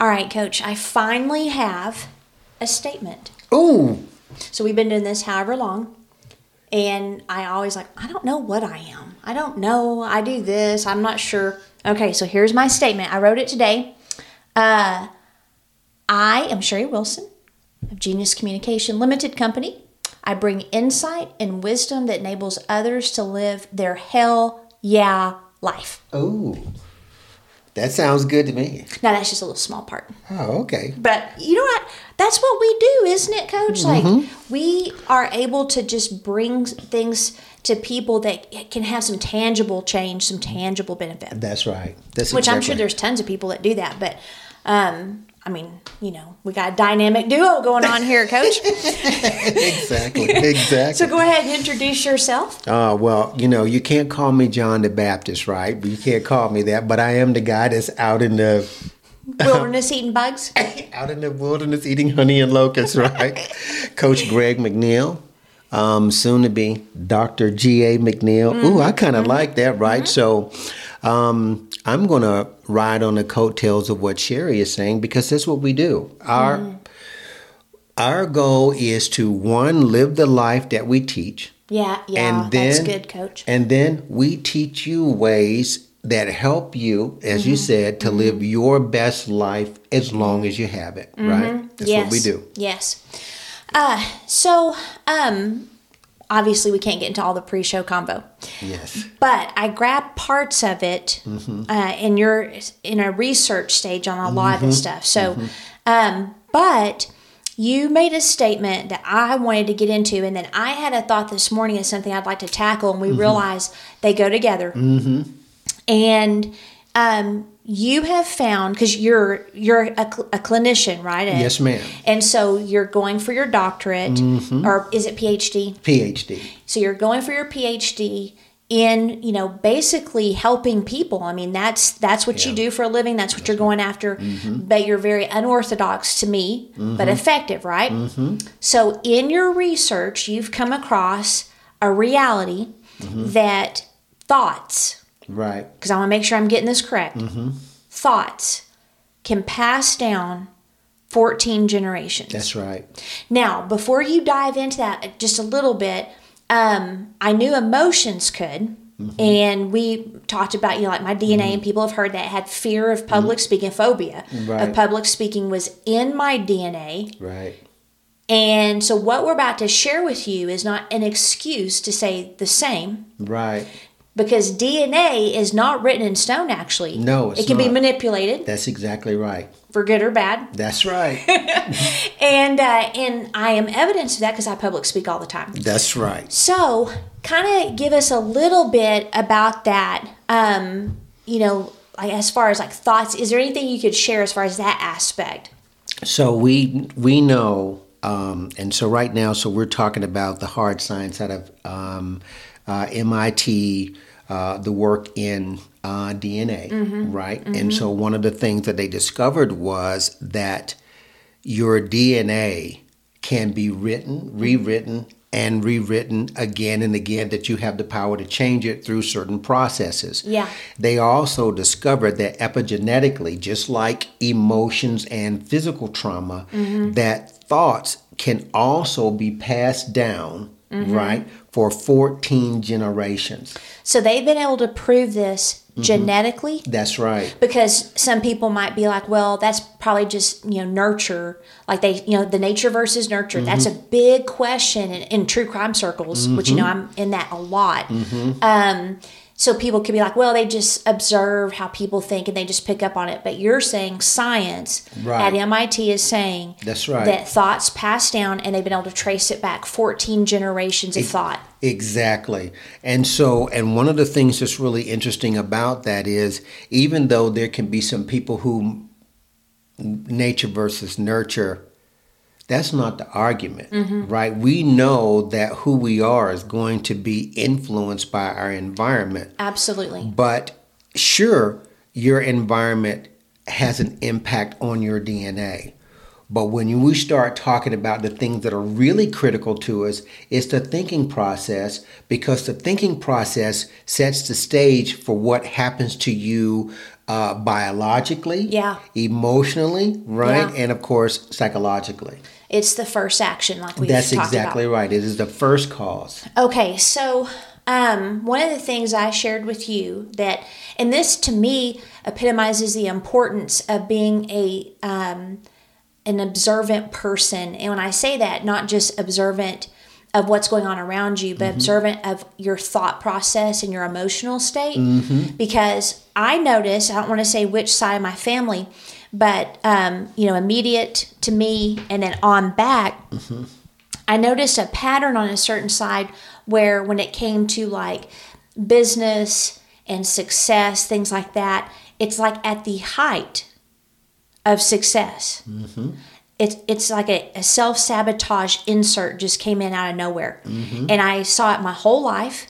All right, coach, I finally have a statement. Ooh, So we've been doing this however long. And I always like, I don't know what I am. I don't know. I do this. I'm not sure. Okay, so here's my statement. I wrote it today. Uh, I am Sherry Wilson of Genius Communication Limited Company. I bring insight and wisdom that enables others to live their hell yeah life. ooh. That sounds good to me. Now that's just a little small part. Oh, okay. But you know what? That's what we do, isn't it, Coach? Like Mm-hmm. we are able to just bring things to people that can have some tangible change, some tangible benefit. That's right. That's Which I'm sure there's tons of people that do that. But um, I mean, you know, we got a dynamic duo going on here, Coach. exactly exactly. so go ahead and introduce yourself. Uh, well, you know, you can't call me John the Baptist, right? You can't call me that, but I am the guy that's out in the Wilderness eating bugs. out in the wilderness eating honey and locusts, right? Coach Greg McNeil, um, soon to be Dr. G.A. McNeil. Ooh, I kind of like that, right? So um, I'm going to ride on the coattails of what Sherry is saying because that's what we do. Our our goal is to one live the life that we teach. Yeah, yeah, and then, that's good, Coach. And then we teach you ways that help you, as Mm-hmm. you said, to live your best life as long as you have it. Right? That's yes. what we do. Yes. Uh, so, um, obviously, we can't get into all the pre-show combo. Yes. but I grabbed parts of it Mm-hmm. uh, in your in a research stage on a lot of Mm-hmm. this stuff. So, um, but you made a statement that I wanted to get into, and then I had a thought this morning of something I'd like to tackle, and we Mm-hmm. realized they go together. And um, you have found because you're you're a, cl- a clinician, right? And- Yes, ma'am. And so you're going for your doctorate, mm-hmm. or is it PhD? PhD. So you're going for your PhD in, you know, basically helping people. I mean, that's that's what you do for a living. That's what you're going after. Mm-hmm. But you're very unorthodox to me, but mm-hmm. effective, right? So in your research, you've come across a reality that thoughts, Right. because I want to make sure I'm getting this correct, mm-hmm. thoughts can pass down 14 generations. That's right. Now, before you dive into that uh, just a little bit, um, I knew emotions could. Mm-hmm. And we talked about, you know, like my DNA, and mm-hmm. people have heard that had fear of public speaking, phobia Right. of public speaking was in my DNA. Right. And so, what we're about to share with you is not an excuse to say the same, Right. Because DNA is not written in stone, actually. No, it's it can be manipulated That's exactly right. for good or bad. That's right. And, uh, and I am evidence of that because I public speak all the time. That's right. So, kind of give us a little bit about that. Um, you know, like as far as like thoughts, is there anything you could share as far as that aspect? So we we know, um, and so right now, so we're talking about the hard science out of um, MIT, uh, the work in uh, DNA, right? And so one of the things that they discovered was that your DNA can be written, rewritten, and rewritten again and again. That you have the power to change it through certain processes. Yeah. They also discovered that epigenetically, just like emotions and physical trauma, that thoughts can also be passed down, Mm-hmm. right, for 14 generations. So, they've been able to prove this mm-hmm. genetically That's right. because some people might be like, well, that's probably just, you know, nurture. Like they, you know, the nature versus nurture. That's mm-hmm. a big question in, in true crime circles, which, you know, I'm in that a lot. Um, so people could be like, well, they just observe how people think and they just pick up on it. But you're saying science Right. at MIT is saying That's right. that thoughts pass down and they've been able to trace it back 14 generations of thought. Exactly. And so, and one of the things that's really interesting about that is even though there can be some people who nature versus nurture, that's not the argument, right? We know that who we are is going to be influenced by our environment. Absolutely. But sure, your environment has an impact on your DNA. But when we start talking about the things that are really critical to us, it's the thinking process because the thinking process sets the stage for what happens to you uh, biologically, Yeah. emotionally, right, Yeah. and of course psychologically. It's the first action, like we That's exactly about. right. It is the first cause. Okay, so um, one of the things I shared with you that, and this to me epitomizes the importance of being a um, an observant person. And when I say that, not just observant of what's going on around you, but observant of your thought process and your emotional state. Because I notice, I don't want to say which side of my family, but um, you know, immediate to me and then on back. I noticed a pattern on a certain side where when it came to like business and success, things like that, it's like at the height of success. It's, it's like a, a self sabotage insert just came in out of nowhere. And I saw it my whole life.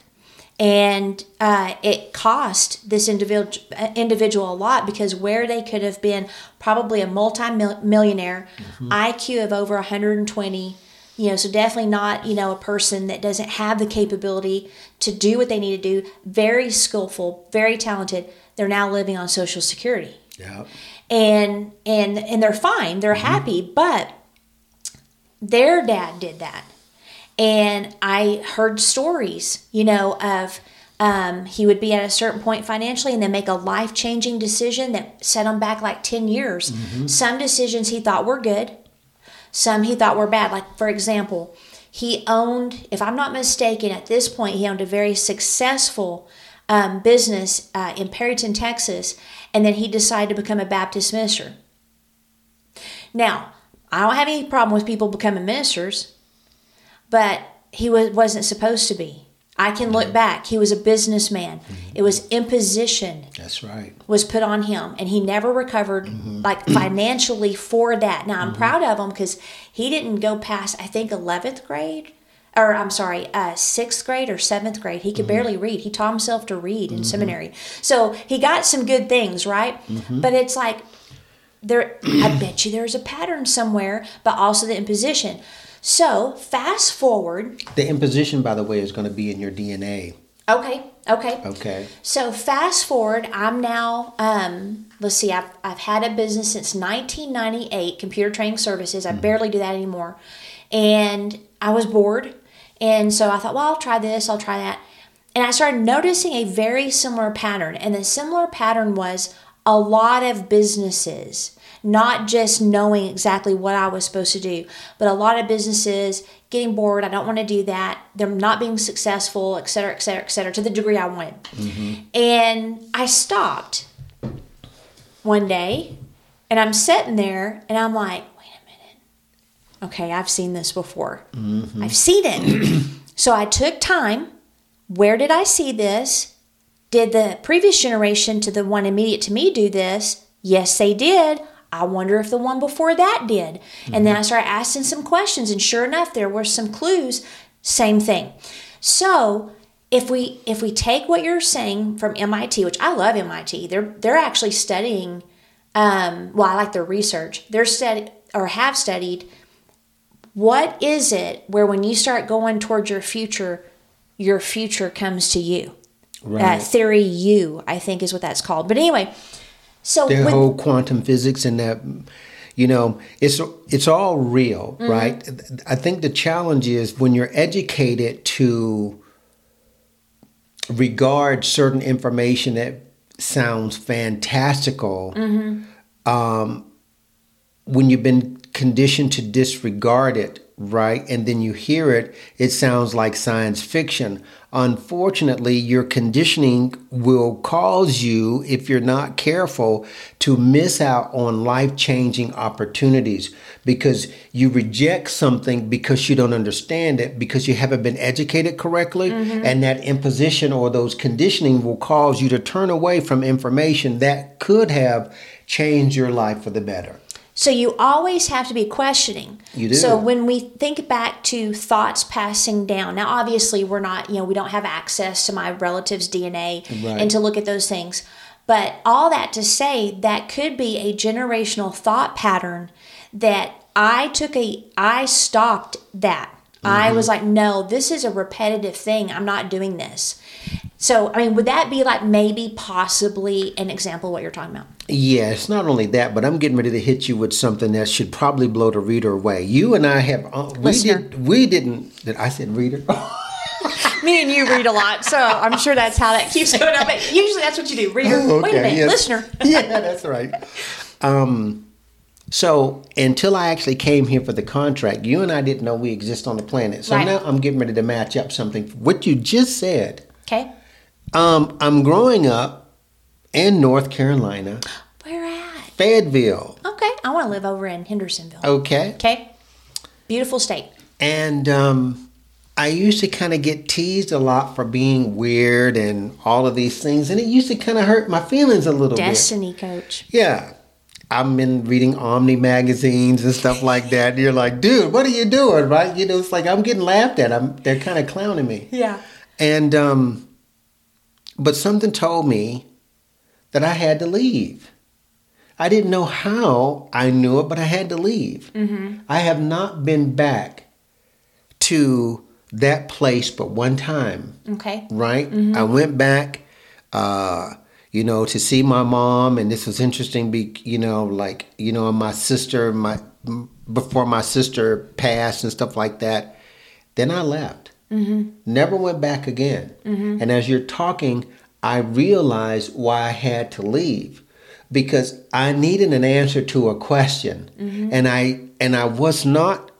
And uh, it cost this individual individual a lot because where they could have been probably a multi-millionaire, IQ of over 120, you know, so definitely not, you know, a person that doesn't have the capability to do what they need to do, very skillful, very talented. They're now living on Social Security. Yeah. and and and they're fine. They're happy but their dad did that and i heard stories you know of um, he would be at a certain point financially and then make a life-changing decision that set him back like 10 years. Some decisions he thought were good. Some he thought were bad. Like for example he owned if i'm not mistaken at this point he owned a very successful um, business uh, in perryton texas and then he decided to become a baptist minister. Now i don't have any problem with people becoming ministers but he was, wasn't supposed to be. I can look mm-hmm. back. He was a businessman. Mm-hmm. It was imposition That's right. was put on him and he never recovered mm-hmm. like financially for that. Now i'm proud of him because he didn't go past i think 11th grade or i'm sorry uh, sixth grade or seventh grade. He could barely read. He taught himself to read in seminary. So he got some good things right? But it's like there i bet you there's a pattern somewhere but also the imposition so fast forward The imposition, by the way, is going to be in your DNA. okay okay Okay. So fast forward, I'm now um, let's see, I've I've had a business since 1998, computer training services. I barely do that anymore, and I was bored, and so I thought, well, I'll try this, I'll try that, and I started noticing a very similar pattern, and the similar pattern was a lot of businesses. Not just knowing exactly what I was supposed to do, but a lot of businesses getting bored. I don't want to do that. They're not being successful, et cetera, et cetera, et cetera, to the degree I wanted. Mm-hmm. And I stopped one day and I'm sitting there and I'm like, wait a minute. Okay, I've seen this before. Mm-hmm. I've seen it. so I took time. Where did I see this? Did the previous generation to the one immediate to me do this? Yes, they did. I wonder if the one before that did. And then I started asking some questions, and sure enough, there were some clues. Same thing. So if we if we take what you're saying from MIT, which I love MIT, they're they're actually studying. Um, well, I like their research. They're study or have studied. What is it where when you start going towards your future, your future comes to you? Uh, Right. theory U, I think, is what that's called. But anyway, so the when- whole quantum physics and that you know it's it's all real Mm-hmm. right i think the challenge is when you're educated to regard certain information that sounds fantastical Mm-hmm. um, when you've been conditioned to disregard it right and then you hear it it sounds like science fiction unfortunately your conditioning will cause you if you're not careful to miss out on life-changing opportunities because you reject something because you don't understand it because you haven't been educated correctly mm-hmm. and that imposition or those conditioning will cause you to turn away from information that could have changed your life for the better So you always have to be questioning. You do. So when we think back to thoughts passing down, now obviously we're not, you know, we don't have access to my relative's DNA Right. and to look at those things. But all that to say, that could be a generational thought pattern that I took a, I stopped that. I mm-hmm. was like, no, this is a repetitive thing. I'm not doing this. So, I mean, would that be like maybe possibly an example of what you're talking about? Yeah, it's not only that, but I'm getting ready to hit you with something that should probably blow the reader away. You and I have uh, we Listener. did we didn't did I said reader? Me and you read a lot, so I'm sure that's how that keeps going up. But usually that's what you do. Reader, Oh, wait a minute, yes. listener. yeah, that's right. Um, so until I actually came here for the contract, you and I didn't know we exist on the planet. So Right. now I'm getting ready to match up something. What you just said. Okay. Um, I'm growing up in North Carolina, Where at? Fayetteville. Okay. I want to live over in Hendersonville. Okay. Okay. Beautiful state. And um, I used to kind of get teased a lot for being weird and all of these things, and it used to kind of hurt my feelings a little bit. Destiny coach. Yeah. I've been reading Omni magazines and stuff like that. And you're like, dude, what are you doing? Right? You know, it's like I'm getting laughed at. I'm they're kind of clowning me. Yeah. And um but something told me that I had to leave. I didn't know how I knew it, but I had to leave. I have not been back to that place but one time Okay. right? I went back, uh, you know, to see my mom, and this was interesting. Be you know, like you know, my sister, my before my sister passed and stuff like that. Then I left. Mm-hmm. Never went back again. And as you're talking, I realized why I had to leave because I needed an answer to a question, and I and I was not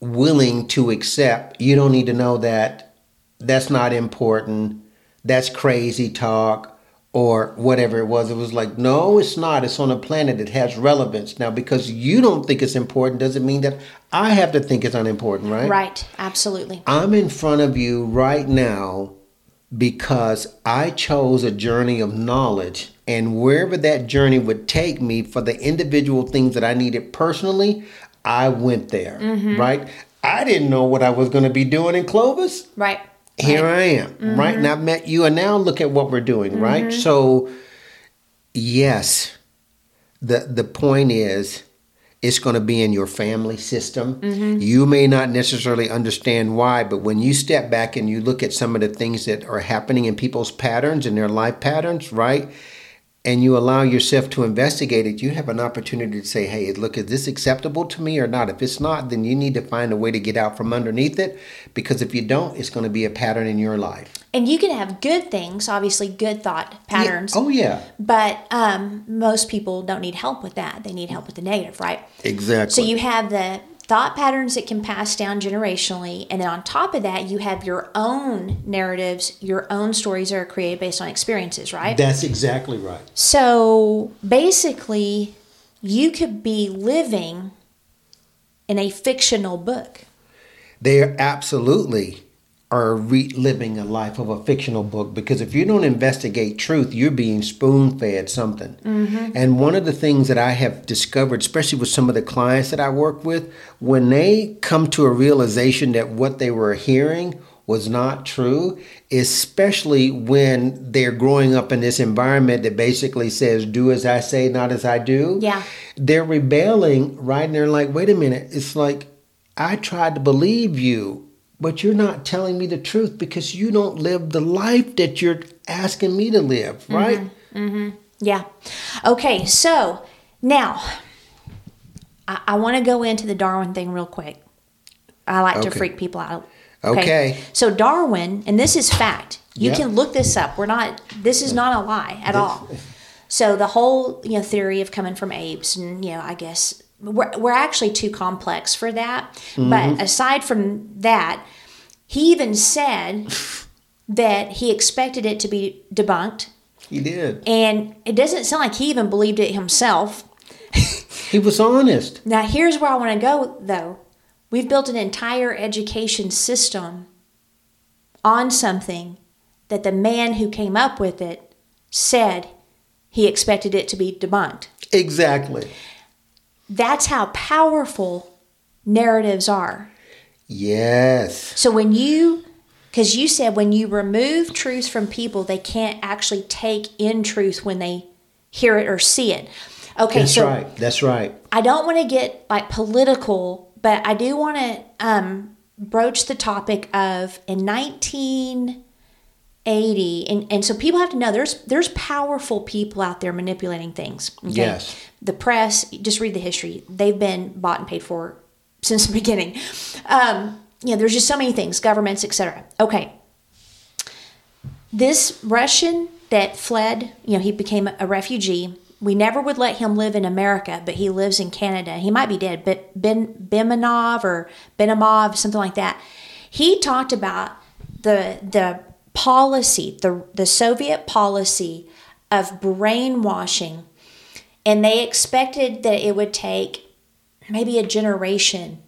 willing to accept. You don't need to know that that's not important, that's crazy talk, or whatever it was. It was like, no, it's not. It's on a planet that has relevance. Now, because you don't think it's important doesn't mean that I have to think it's unimportant, right? Right. Absolutely. I'm in front of you right now because I chose a journey of knowledge, and wherever that journey would take me for the individual things that I needed personally, I went there, mm-hmm. right? I didn't know what I was going to be doing in Clovis Right. Here I am, right? Mm-hmm. And I've met you, and now look at what we're doing, right? Mm-hmm. So, yes, the the point is, it's going to be in your family system. Mm-hmm. You may not necessarily understand why, but when you step back and you look at some of the things that are happening in people's patterns and their life patterns, right? And you allow yourself to investigate it, you have an opportunity to say, hey, look, is this acceptable to me or not? If it's not, then you need to find a way to get out from underneath it because if you don't, it's going to be a pattern in your life. And you can have good things, obviously, good thought patterns. Yeah. Oh, yeah. But um, most people don't need help with that. They need help with the negative, right? Exactly. So you have the thought patterns that can pass down generationally, and then on top of that, you have your own narratives, your own stories that are created based on experiences, right? That's exactly right. So basically, you could be living in a fictional book. They are absolutely are reliving a life of a fictional book because if you don't investigate truth, you're being spoon fed something. Mm-hmm. And one of the things that I have discovered, especially with some of the clients that I work with, when they come to a realization that what they were hearing was not true, especially when they're growing up in this environment that basically says, do as I say, not as I do. Yeah. They're rebelling, right? And they're like, wait a minute. It's like, I tried to believe you, but you're not telling me the truth because you don't live the life that you're asking me to live, right? Mm-hmm. Yeah. Okay, so now I, I want to go into the Darwin thing real quick. I like to freak people out. Okay. So Darwin, and this is fact. You Yeah. can look this up. We're not. This is not a lie at all. So the whole you know theory of coming from apes, and you know, I guess we're we're actually too complex for that. Mm-hmm. But aside from that, he even said that he expected it to be debunked, He did. and it doesn't sound like he even believed it himself. He was honest. Now, here's where I want to go, though. We've built an entire education system on something that the man who came up with it said he expected it to be debunked. Exactly. That's how powerful narratives are. Yes. So when you, because you said when you remove truth from people, they can't actually take in truth when they hear it or see it. Okay, That's so right. That's right. I don't want to get like political, but I do want to um, broach the topic of in 1980, and, and so people have to know there's there's powerful people out there manipulating things. Okay? Yes. The press, just read the history. They've been bought and paid for since the beginning. Um, you know, there's just so many things, governments, etc. Okay. This Russian that fled, you know, he became a refugee. We never would let him live in America, but he lives in Canada. He might be dead, but Ben Bimanov or Benamov, something like that. He talked about the the policy, the the Soviet policy of brainwashing, and they expected that it would take maybe a generation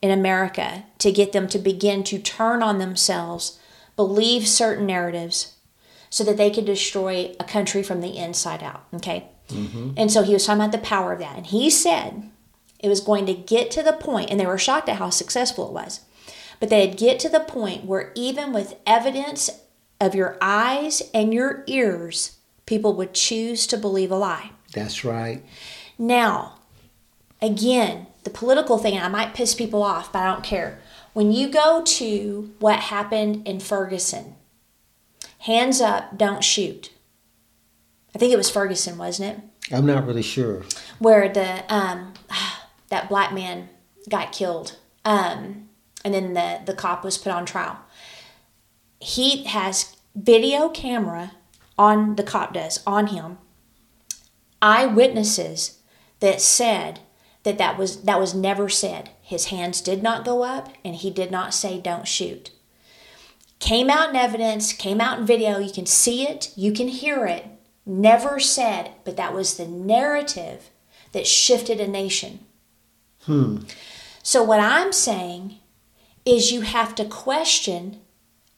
in America to get them to begin to turn on themselves, believe certain narratives, so that they could destroy a country from the inside out. Okay. Mm-hmm. And so he was talking about the power of that. And he said it was going to get to the point, and they were shocked at how successful it was, but they'd get to the point where even with evidence of your eyes and your ears, people would choose to believe a lie. That's right. Now, again, the political thing, I might piss people off, but I don't care. When you go to what happened in Ferguson, hands up, don't shoot. I think it was Ferguson, wasn't it? I'm not really sure. Where the um, that black man got killed, um, and then the the cop was put on trial. He has video camera on the cop does on him. Eyewitnesses that said that that was that was never said. His hands did not go up, and he did not say "don't shoot." Came out in evidence, came out in video. You can see it, you can hear it. Never said, but that was the narrative that shifted a nation. Hmm. So what I'm saying is you have to question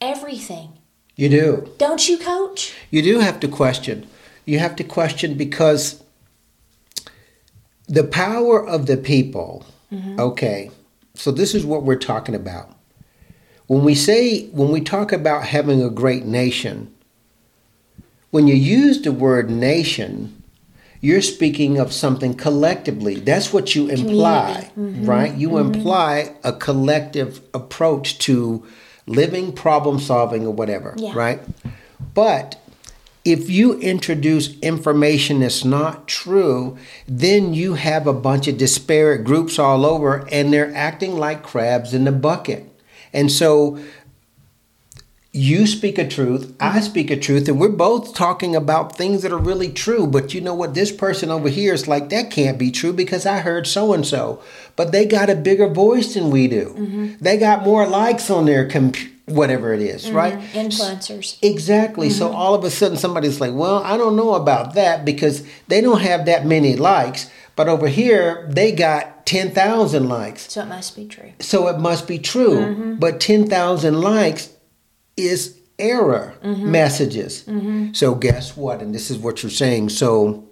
everything. You do. Don't you, coach? You do have to question. You have to question because the power of the people. Mm-hmm. Okay. So this is what we're talking about. When we say when we talk about having a great nation, when you use the word nation, you're speaking of something collectively. That's what you imply, mm-hmm. right? You mm-hmm. imply a collective approach to living, problem solving, or whatever, Yeah. right? But if you introduce information that's not true, then you have a bunch of disparate groups all over and they're acting like crabs in the bucket. And so you speak a truth, I mm-hmm. speak a truth, and we're both talking about things that are really true. But you know what? This person over here is like, that can't be true because I heard so and so. But they got a bigger voice than we do. Mm-hmm. They got more likes on their comp- whatever it is, mm-hmm. right? Influencers. Exactly. So all of a sudden somebody's like, well, I don't know about that because they don't have that many likes. But over here, they got 10,000 likes. So it must be true. So it must be true. But 10,000 likes is error mm-hmm. messages. Mm-hmm. So guess what? And this is what you're saying. So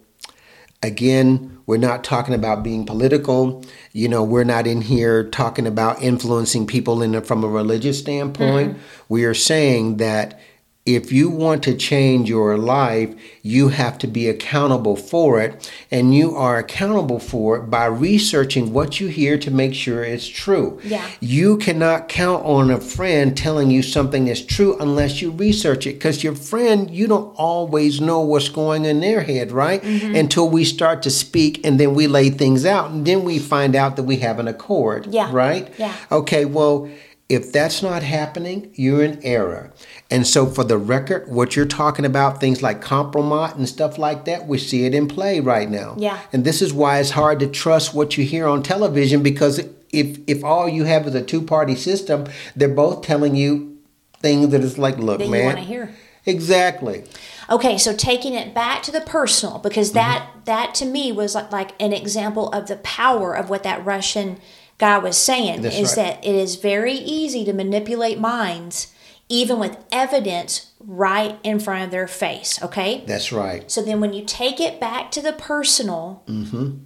again, we're not talking about being political. You know, we're not in here talking about influencing people in a, from a religious standpoint. Mm-hmm. We are saying that if you want to change your life, you have to be accountable for it. And you are accountable for it by researching what you hear to make sure it's true. Yeah. You cannot count on a friend telling you something is true unless you research it because your friend, you don't always know what's going in their head, right? Mm-hmm. Until we start to speak and then we lay things out and then we find out that we have an accord, Yeah. right? Yeah. Okay, well, if that's not happening, you're in error. And so, for the record, what you're talking about, things like compromise and stuff like that, we see it in play right now. Yeah. And this is why it's hard to trust what you hear on television because if if all you have is a two party system, they're both telling you things that is like, look, That you man. want to hear. Exactly. Okay, so taking it back to the personal, because mm-hmm. that that to me was like, like an example of the power of what that Russian guy was saying. That's is right. that it is very easy to manipulate minds, even with evidence right in front of their face. Okay, That's right. so then when you take it back to the personal, mm-hmm.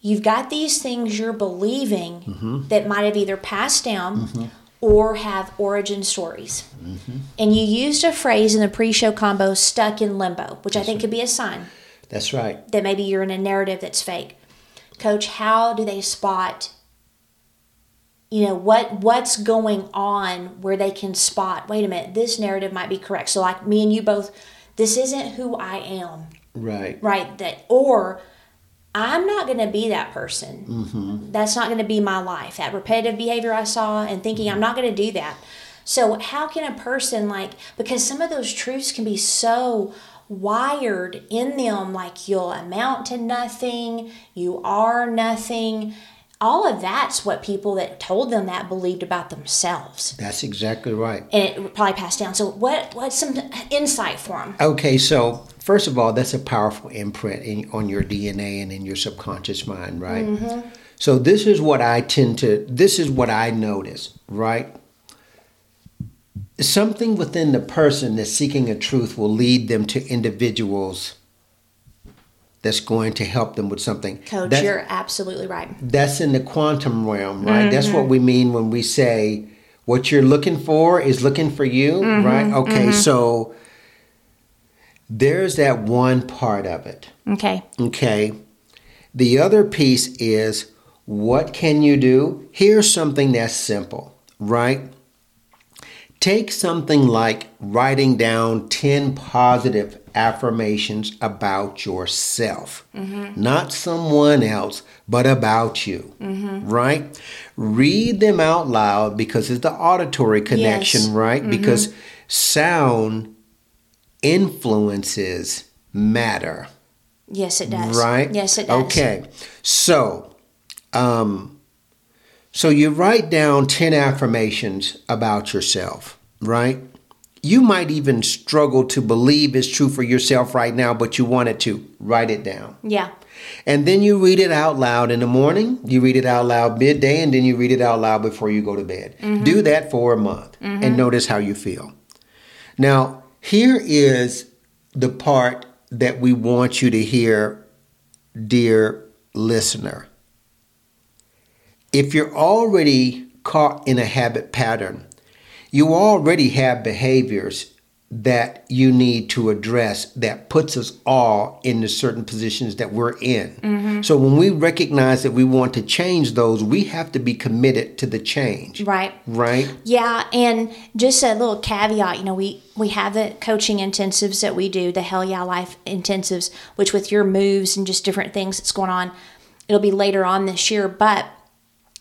you've got these things you're believing mm-hmm. that might have either passed down mm-hmm. or have origin stories. Mm-hmm. And you used a phrase in the pre show combo, stuck in limbo, which I think could be a sign. That's right. that maybe you're in a narrative that's fake. Coach, how do they spot you know what what's going on where they can spot wait a minute this narrative might be correct. So like me and you both this isn't who i am. Right. right that or i'm not going to be that person. Mm-hmm. That's not going to be my life. That repetitive behavior i saw and thinking i'm mm-hmm. not going to do that. So how can a person like because some of those truths can be so wired in them like you'll amount to nothing you are nothing all of that's what people that told them that believed about themselves That's exactly right. and it probably passed down so what what's some insight for them Okay, so first of all, that's a powerful imprint in, on your DNA and in your subconscious mind, right? Mm-hmm. So this is what I tend to. This is what I notice, right? Something within the person that's seeking a truth will lead them to individuals that's going to help them with something. coach That's- you're absolutely right that's in the quantum realm, right? That's what mm-hmm. we mean when we say what you're looking for is looking for you, mm-hmm, right? Okay, mm-hmm. so there's that one part of it. okay Okay. The other piece is what can you do? Here's something that's simple, right? Take something like writing down 10 positive affirmations about yourself, not someone else, but about you, right? Read them out loud because it's the auditory connection, Yes. right? Because sound influences matter. yes it does Right? yes it does Okay. So, um, so you write down 10 affirmations about yourself, right? You might even struggle to believe it's true for yourself right now, but you want it to. Write it down. yeah And then you read it out loud in the morning, you read it out loud midday, and then you read it out loud before you go to bed. Mm-hmm. Do that for a month and mm-hmm. notice how you feel. Now, here is the part that we want you to hear, dear listener. If you're already caught in a habit pattern, you already have behaviors that you need to address that puts us all in the certain positions that we're in. Mm-hmm. So when we recognize that we want to change those, we have to be committed to the change. right Right? Yeah, and just a little caveat, you know, we we have the coaching intensives that we do, the Hell Yeah Life intensives, which with your moves and just different things that's going on, it'll be later on this year, but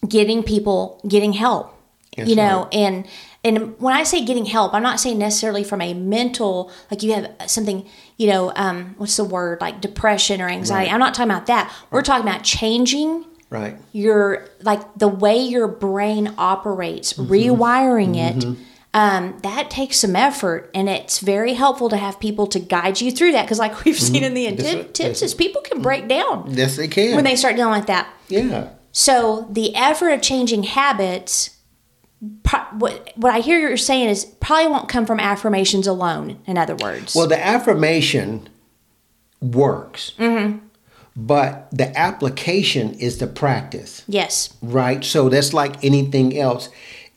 getting people getting help. That's you know, right. and and when I say getting help, I'm not saying necessarily from a mental like you have something, you know, um what's the word, like depression or anxiety. Right. I'm not talking about that. We're talking about changing Right. your like the way your brain operates Mm-hmm. rewiring it um, that takes some effort and it's very helpful to have people to guide you through that because like we've seen in the Mm-hmm. That's inten- tips is people can break down Yes, they can. when they start dealing with that yeah. so the effort of changing habits what, what i hear you're saying is probably won't come from affirmations alone in other words Well, the affirmation works, mm-hmm. but the application is the practice. yes right? So that's like anything else.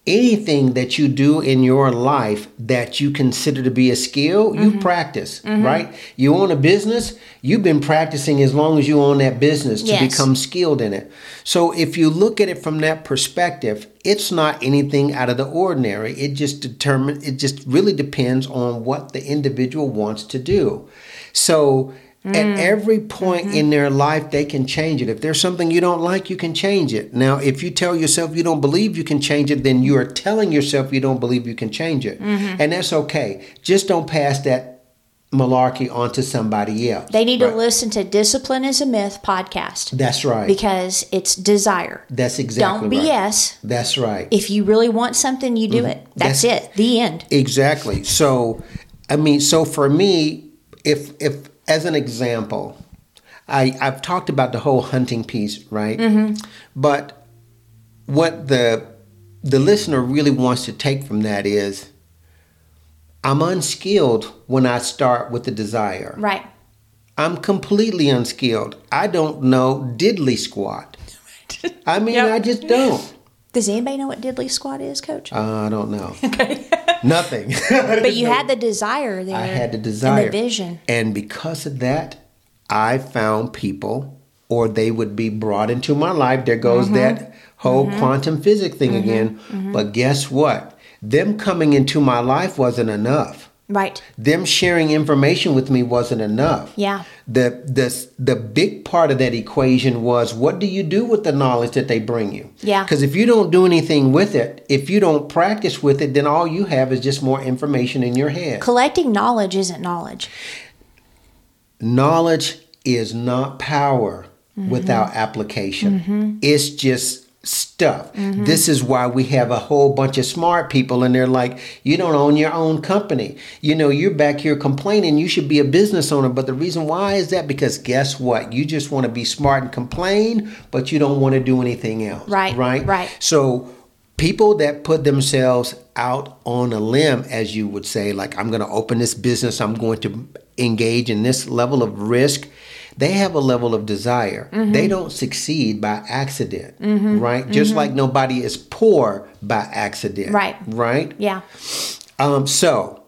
Anything that you do in your life that you consider to be a skill, you mm-hmm. practice, mm-hmm. right? You own a business, you've been practicing as long as you own that business to Yes. become skilled in it. So if you look at it from that perspective, it's not anything out of the ordinary. It just determine it just really depends on what the individual wants to do. So at mm. every point mm-hmm. in their life, they can change it. If there's something you don't like, you can change it. Now, if you tell yourself you don't believe you can change it, then you are telling yourself you don't believe you can change it. Mm-hmm. And that's okay. Just don't pass that malarkey onto somebody else. they need to listen to discipline is a myth podcast That's right. because it's desire That's exactly don't right. bs That's right. if you really want something you do mm-hmm. it that's, Mm-hmm. That's- it the end Exactly. So, I mean, so for me, if if as an example, I I've talked about the whole hunting piece, right? But what the the listener really wants to take from that is, I'm unskilled when I start with the desire. right I'm completely unskilled. I don't know diddly squat. I mean, Yep. I just don't. does anybody know what diddly squat is coach Uh, I don't know. Nothing. but you had the desire there I had the desire. and the vision And because of that, I found people, or they would be brought into my life. There goes mm-hmm. that whole mm-hmm. quantum physics thing mm-hmm. again. But guess what? Them coming into my life wasn't enough. Right. Them sharing information with me wasn't enough. Yeah. The the the big part of that equation was what do you do with the knowledge that they bring you? Yeah. Because if you don't do anything with it, if you don't practice with it, then all you have is just more information in your head. Collecting knowledge isn't knowledge. knowledge is not power mm-hmm. without application. Mm-hmm. It's just stuff. Mm-hmm. This is why we have a whole bunch of smart people and they're like, you don't own your own company. You know, you're back here complaining you should be a business owner. But the reason why is that because guess what? You just want to be smart and complain, but you don't want to do anything else. Right, Right. right. So people that put themselves out on a limb, as you would say, like I'm going to open this business, I'm going to engage in this level of risk. They have a level of desire. Mm-hmm. They don't succeed by accident, right? Just like nobody is poor by accident, Right. Right. Yeah. Um, so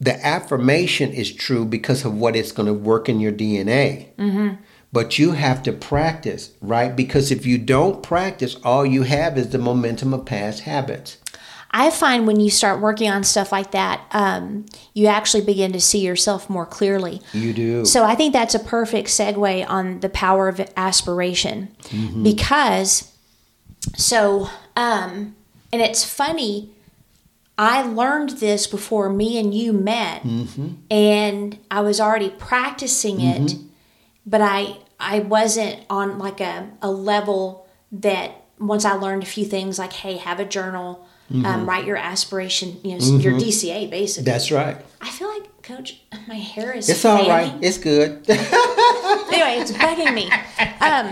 the affirmation is true because of what it's going to work in your DNA. But you have to practice, right? Because if you don't practice, all you have is the momentum of past habits. I find when you start working on stuff like that, um, you actually begin to see yourself more clearly. You do. So I think that's a perfect segue on the power of aspiration because so um and it's funny I learned this before me and you met and I was already practicing it but I I wasn't on like a, a level that once I learned a few things like hey have a journal um, write your aspiration you know your DCA basically That's right. I feel like coach my hair is It's all right. It's good. anyway, it's bugging me. Um,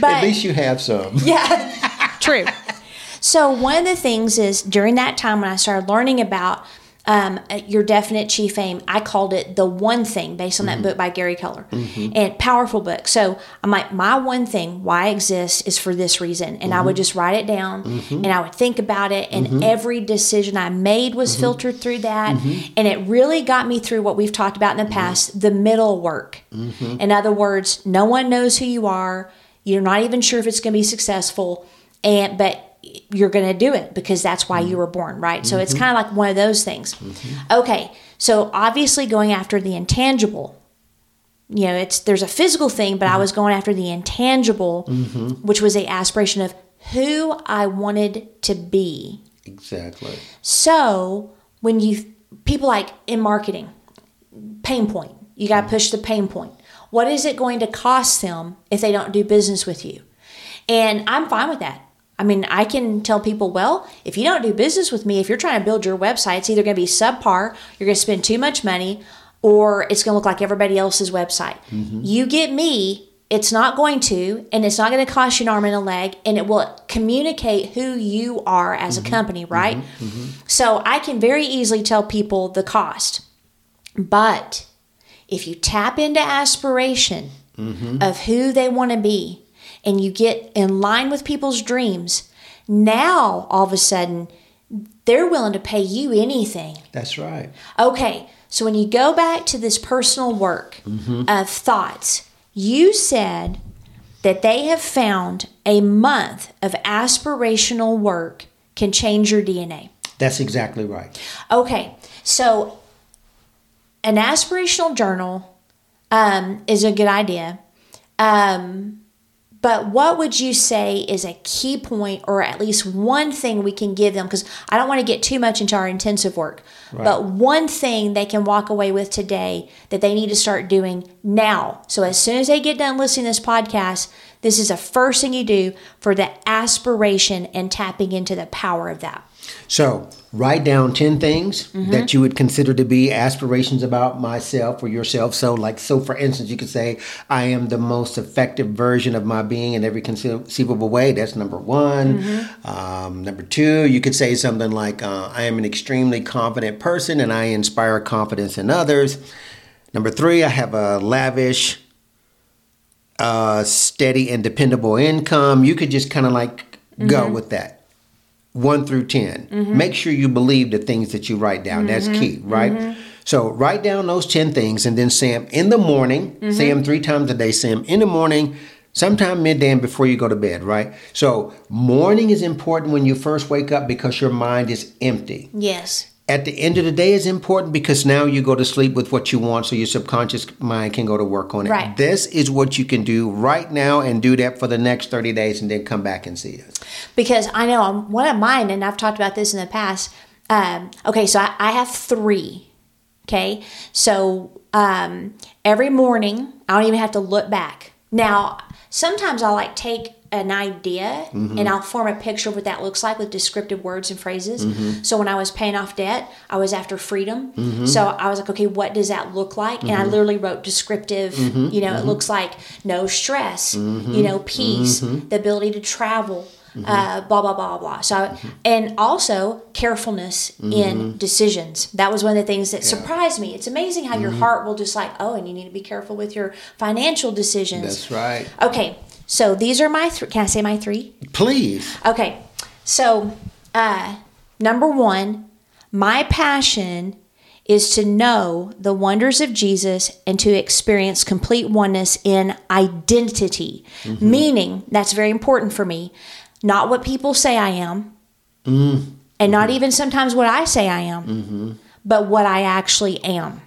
but At least you have some. yeah, true. So one of the things is during that time when I started learning about um, uh, your definite chief aim, I called it the one thing based on that mm-hmm. book by Gary Keller, mm-hmm. and powerful book. So I'm like, my one thing, why I exist, is for this reason, and I would mm-hmm. just write it down, and I would think about it, and every decision I made was filtered through that, and it really got me through what we've talked about in the past, the middle work. In other words, no one knows who you are. You're not even sure if it's going to be successful, and but you're going to do it because that's why you mm-hmm. were born, right? So it's mm-hmm. kind of like one of those things. Mm-hmm. Okay, so obviously going after the intangible. You know, it's there's a physical thing, but I was going after the intangible, which was the aspiration of who I wanted to be. Exactly. So when you people like in marketing, pain point, you got to push the pain point. What is it going to cost them if they don't do business with you? And I'm fine with that. I mean, I can tell people, well, if you don't do business with me, if you're trying to build your website, it's either going to be subpar, you're going to spend too much money, or it's going to look like everybody else's website. Mm-hmm. You get me, it's not going to, and it's not going to cost you an arm and a leg, and it will communicate who you are as a mm-hmm. company, right? Mm-hmm. So I can very easily tell people the cost. But if you tap into aspiration of who they want to be and you get in line with people's dreams, now all of a sudden they're willing to pay you anything. That's right. Okay, so when you go back to this personal work of thoughts, you said that they have found a month of aspirational work can change your DNA. That's exactly right. Okay, so an aspirational journal um, is a good idea. Um, but what would you say is a key point, or at least one thing we can give them? Because I don't want to get too much into our intensive work, but one thing they can walk away with today that they need to start doing now. So as soon as they get done listening to this podcast, this is the first thing you do for the aspiration and tapping into the power of that. So, write down 10 things that you would consider to be aspirations about myself or yourself. So, like, so for instance, you could say, I am the most effective version of my being in every conceivable way. That's number one. Um, number two, you could say something like, uh, I am an extremely confident person and I inspire confidence in others. Number three, I have a lavish, uh, steady, and dependable income. You could just kind of like go with that. 1 through 10. Mm-hmm. Make sure you believe the things that you write down. That's mm-hmm. key, right? Mm-hmm. So write down those 10 things and then say them in the morning. Say them three times a day. Say them in the morning, sometime midday and before you go to bed, right? So morning is important when you first wake up because your mind is empty. Yes. At the end of the day is important because now you go to sleep with what you want so your subconscious mind can go to work on it. Right. This is what you can do right now and do that for the next 30 days and then come back and see us. because I know I'm one of mine, and I've talked about this in the past. Um, okay, so I, I have three. Okay, so um, every morning I don't even have to look back. Now, sometimes I'll like take an idea mm-hmm. and I'll form a picture of what that looks like with descriptive words and phrases. Mm-hmm. So when I was paying off debt, I was after freedom. Mm-hmm. So I was like, okay, what does that look like? And I literally wrote descriptive. You know, it looks like no stress. You know, peace, the ability to travel. Uh, blah blah blah blah. So, and also carefulness in decisions. That was one of the things that surprised me. It's amazing how your heart will just like, oh, and you need to be careful with your financial decisions. That's right. Okay, so these are my three. Can I say my three? Please. Okay, so uh, number one, my passion is to know the wonders of Jesus and to experience complete oneness in identity. Mm-hmm. Meaning, that's very important for me. Not what people say I am, mm-hmm. and not even sometimes what I say I am, mm-hmm. but what I actually am.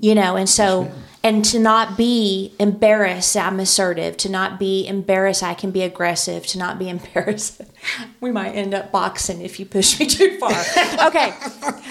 You know, and so. And to not be embarrassed, I'm assertive. To not be embarrassed, I can be aggressive. To not be embarrassed, we might end up boxing if you push me too far. okay,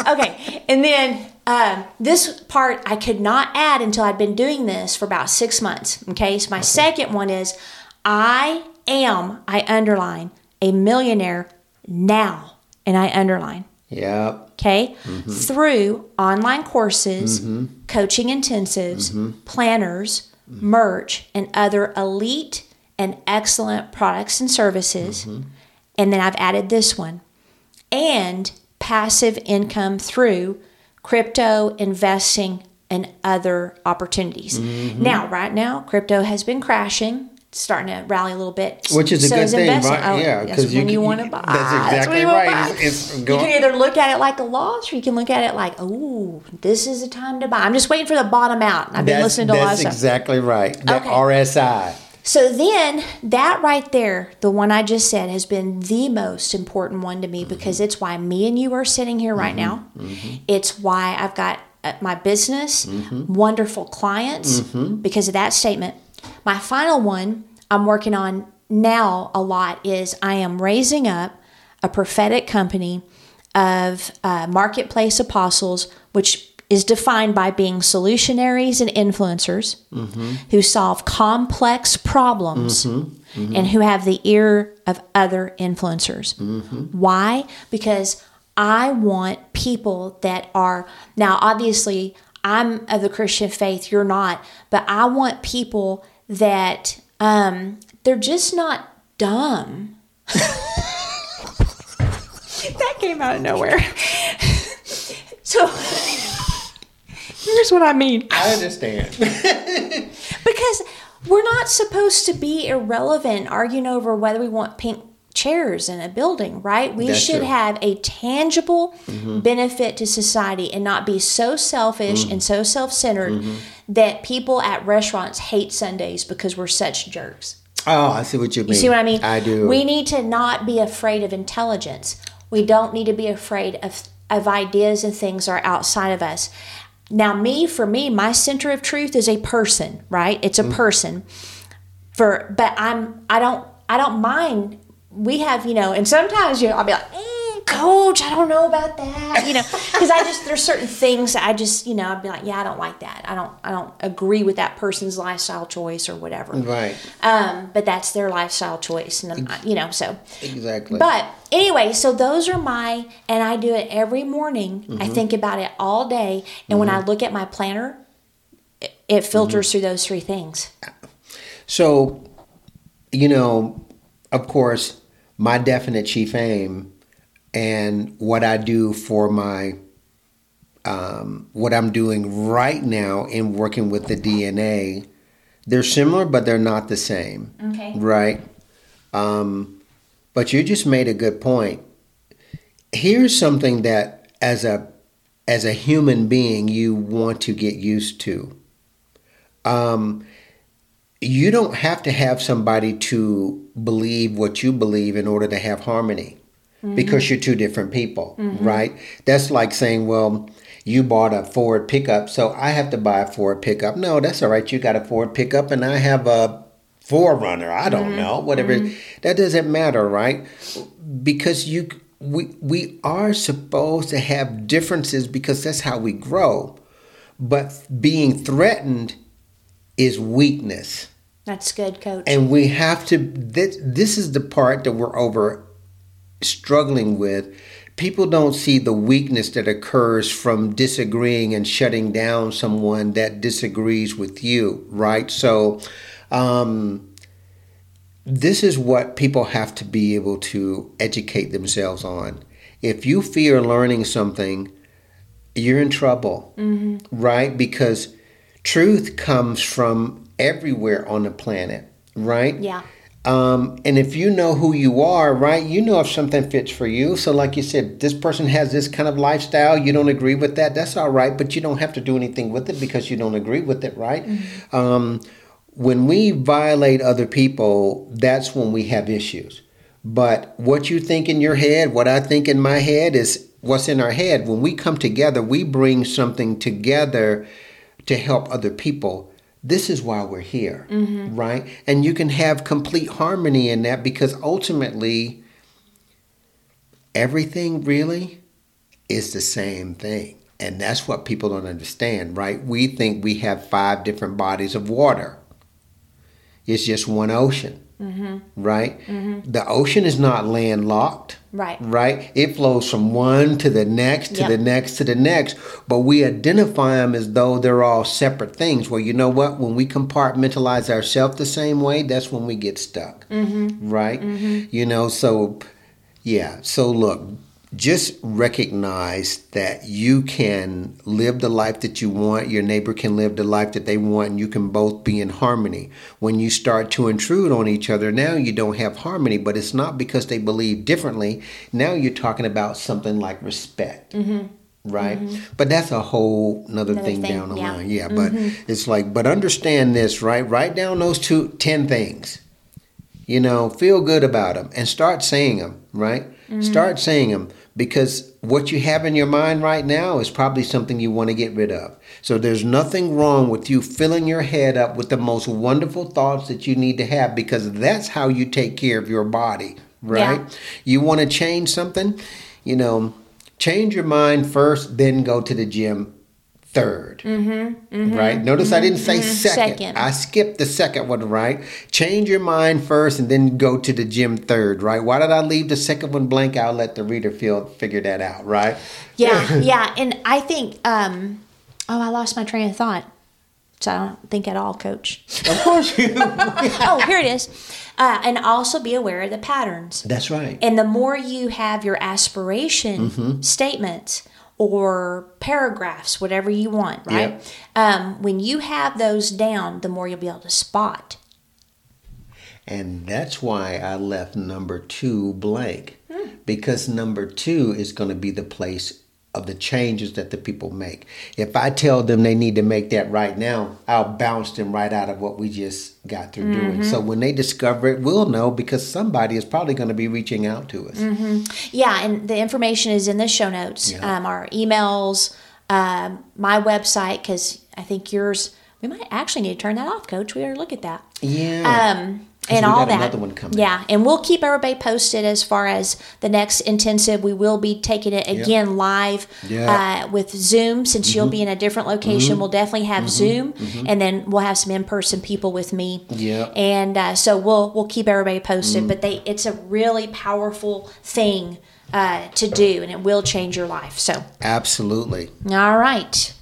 okay. And then um, this part I could not add until I'd been doing this for about six months. Okay, so my second one is I am, I underline, a millionaire now. And I underline Yep. okay, mm-hmm. through online courses, mm-hmm. coaching intensives, mm-hmm. planners, merch, and other elite and excellent products and services. And then I've added this one and passive income through crypto investing and other opportunities. Now, right now, crypto has been crashing. Starting to rally a little bit. Which is a So good thing, investing. right? Oh, Yeah, that's 'cause you when you want to buy. that's exactly you wanna right. buy. It's- it's you can either look at it like a loss or you can look at it like, oh, this is a time to buy. I'm just waiting for the bottom out. I've been That's, listening to a lot of that's exactly right. The Okay. RSI. So then that right there, the one I just said, has been the most important one to me Mm-hmm. because it's why me and you are sitting here right now. It's why I've got uh, my business, Mm-hmm. wonderful clients because of that statement. My final one I'm working on now a lot is I am raising up a prophetic company of uh, marketplace apostles, which is defined by being solutionaries and influencers mm-hmm. who solve complex problems mm-hmm. Mm-hmm. and who have the ear of other influencers. Why? Because I want people that are now obviously I'm of the Christian faith, you're not, but I want people that um, they're just not dumb. that came out of nowhere. so here's what I mean. I understand. Because we're not supposed to be irrelevant arguing over whether we want pink chairs in a building, right? We That's should true. have a tangible mm-hmm. benefit to society and not be so selfish mm-hmm. and so self centered mm-hmm. That people at restaurants hate Sundays because we're such jerks. oh, I see what you mean. You see what I mean? I do. We need to not be afraid of intelligence. We don't need to be afraid of, of ideas and things that are outside of us. Now, me, for me, my center of truth is a person, right? It's a Mm. person. For but I'm I don't I don't mind. We have you know, and sometimes you know, I'll be like, mm, Coach, I don't know about that, you know, because I just there's certain things that I just you know I'd be like, yeah, I don't like that. I don't I don't agree with that person's lifestyle choice or whatever. right. Um, but that's their lifestyle choice, and I'm, you know, so. Exactly. But anyway, so those are my, and I do it every morning. I Mm-hmm. think about it all day, and when I look at my planner, it, it filters Mm-hmm. through those three things. So, you know, of course, my definite chief aim and what I do for my, um, what I'm doing right now in working with the DNA, they're similar, but they're not the same. Okay. Right? Um, but you just made a good point. Here's something that, as a as a human being you want to get used to. Um, you don't have to have somebody to believe what you believe in order to have harmony because you're two different people, mm-hmm. right? That's like saying, well, you bought a Ford pickup, so I have to buy a Ford pickup. No, that's all right. You got a Ford pickup, and I have a 4Runner. I don't mm-hmm. know, whatever. Mm-hmm. That doesn't matter, right? Because you, we, we are supposed to have differences because that's how we grow. But being threatened is weakness. That's good, coach. And we have to, this, this is the part that we're over struggling with. People don't see the weakness that occurs from disagreeing and shutting down someone that disagrees with you, right? So, um, this is what people have to be able to educate themselves on. If you fear learning something, you're in trouble, right? Because truth comes from everywhere on the planet, right? yeah. Um, and if you know who you are, right, you know if something fits for you. So, like you said, this person has this kind of lifestyle. You don't agree with that. That's all right, but you don't have to do anything with it because you don't agree with it, right? Um, when we violate other people, that's when we have issues. But what you think in your head, what I think in my head is what's in our head. When we come together, we bring something together to help other people. This is why we're here, right? And you can have complete harmony in that because ultimately, everything really is the same thing. And that's what people don't understand, right? We think we have five different bodies of water, it's just one ocean, mm-hmm. right? Mm-hmm. The ocean is not landlocked Right. right? It flows from one to the next to Yep. the next to the next, but we identify them as though they're all separate things. Well, you know what? When we compartmentalize ourselves the same way, that's when we get stuck, mm-hmm. right? Mm-hmm. You know, so yeah. So look, just recognize that you can live the life that you want. Your neighbor can live the life that they want, and you can both be in harmony. When you start to intrude on each other, now you don't have harmony, but it's not because they believe differently. Now you're talking about something like respect. Mm-hmm. Right, mm-hmm. but that's a whole another, Another thing, thing, down the yeah. line. Yeah, but mm-hmm. it's like, but understand this, right? Write down those two, ten things you know, feel good about them and start saying them, right? Start saying them because what you have in your mind right now is probably something you want to get rid of. So there's nothing wrong with you filling your head up with the most wonderful thoughts that you need to have because that's how you take care of your body, right? Yeah. You want to change something, you know, change your mind first, then go to the gym 3rd mm-hmm right? Notice I didn't say second. Second. I skipped the second one, right? Change your mind first and then go to the gym third, right? Why did I leave the second one blank? I'll let the reader feel figure that out, right? Yeah, yeah, and I think. Um, oh, I lost my train of thought. So I don't think at all, Coach. Of course you. oh, here it is. Uh, and also be aware of the patterns. That's right. And the more you have your aspiration statements or paragraphs, whatever you want, right? Yep. Um, when you have those down, the more you'll be able to spot. And that's why I left number two blank. Because number two is going to be the place of the changes that the people make. If I tell them they need to make that right now, I'll bounce them right out of what we just got through doing. So when they discover it, we'll know because somebody is probably going to be reaching out to us. Yeah, and the information is in the show notes. Yeah. Um, our emails, um, my website, because I think yours. We might actually need to turn that off, Coach. We better look at that. Yeah. Um, and all that. another one coming. Yeah, and we'll keep everybody posted as far as the next intensive. We will be taking it again live Yeah. uh, with Zoom. Since you'll be in a different location, we'll definitely have Zoom, and then we'll have some in person people with me. Yeah. and uh, so we'll we'll keep everybody posted. But they it's a really powerful thing uh, to do, and it will change your life. So, Absolutely. all right.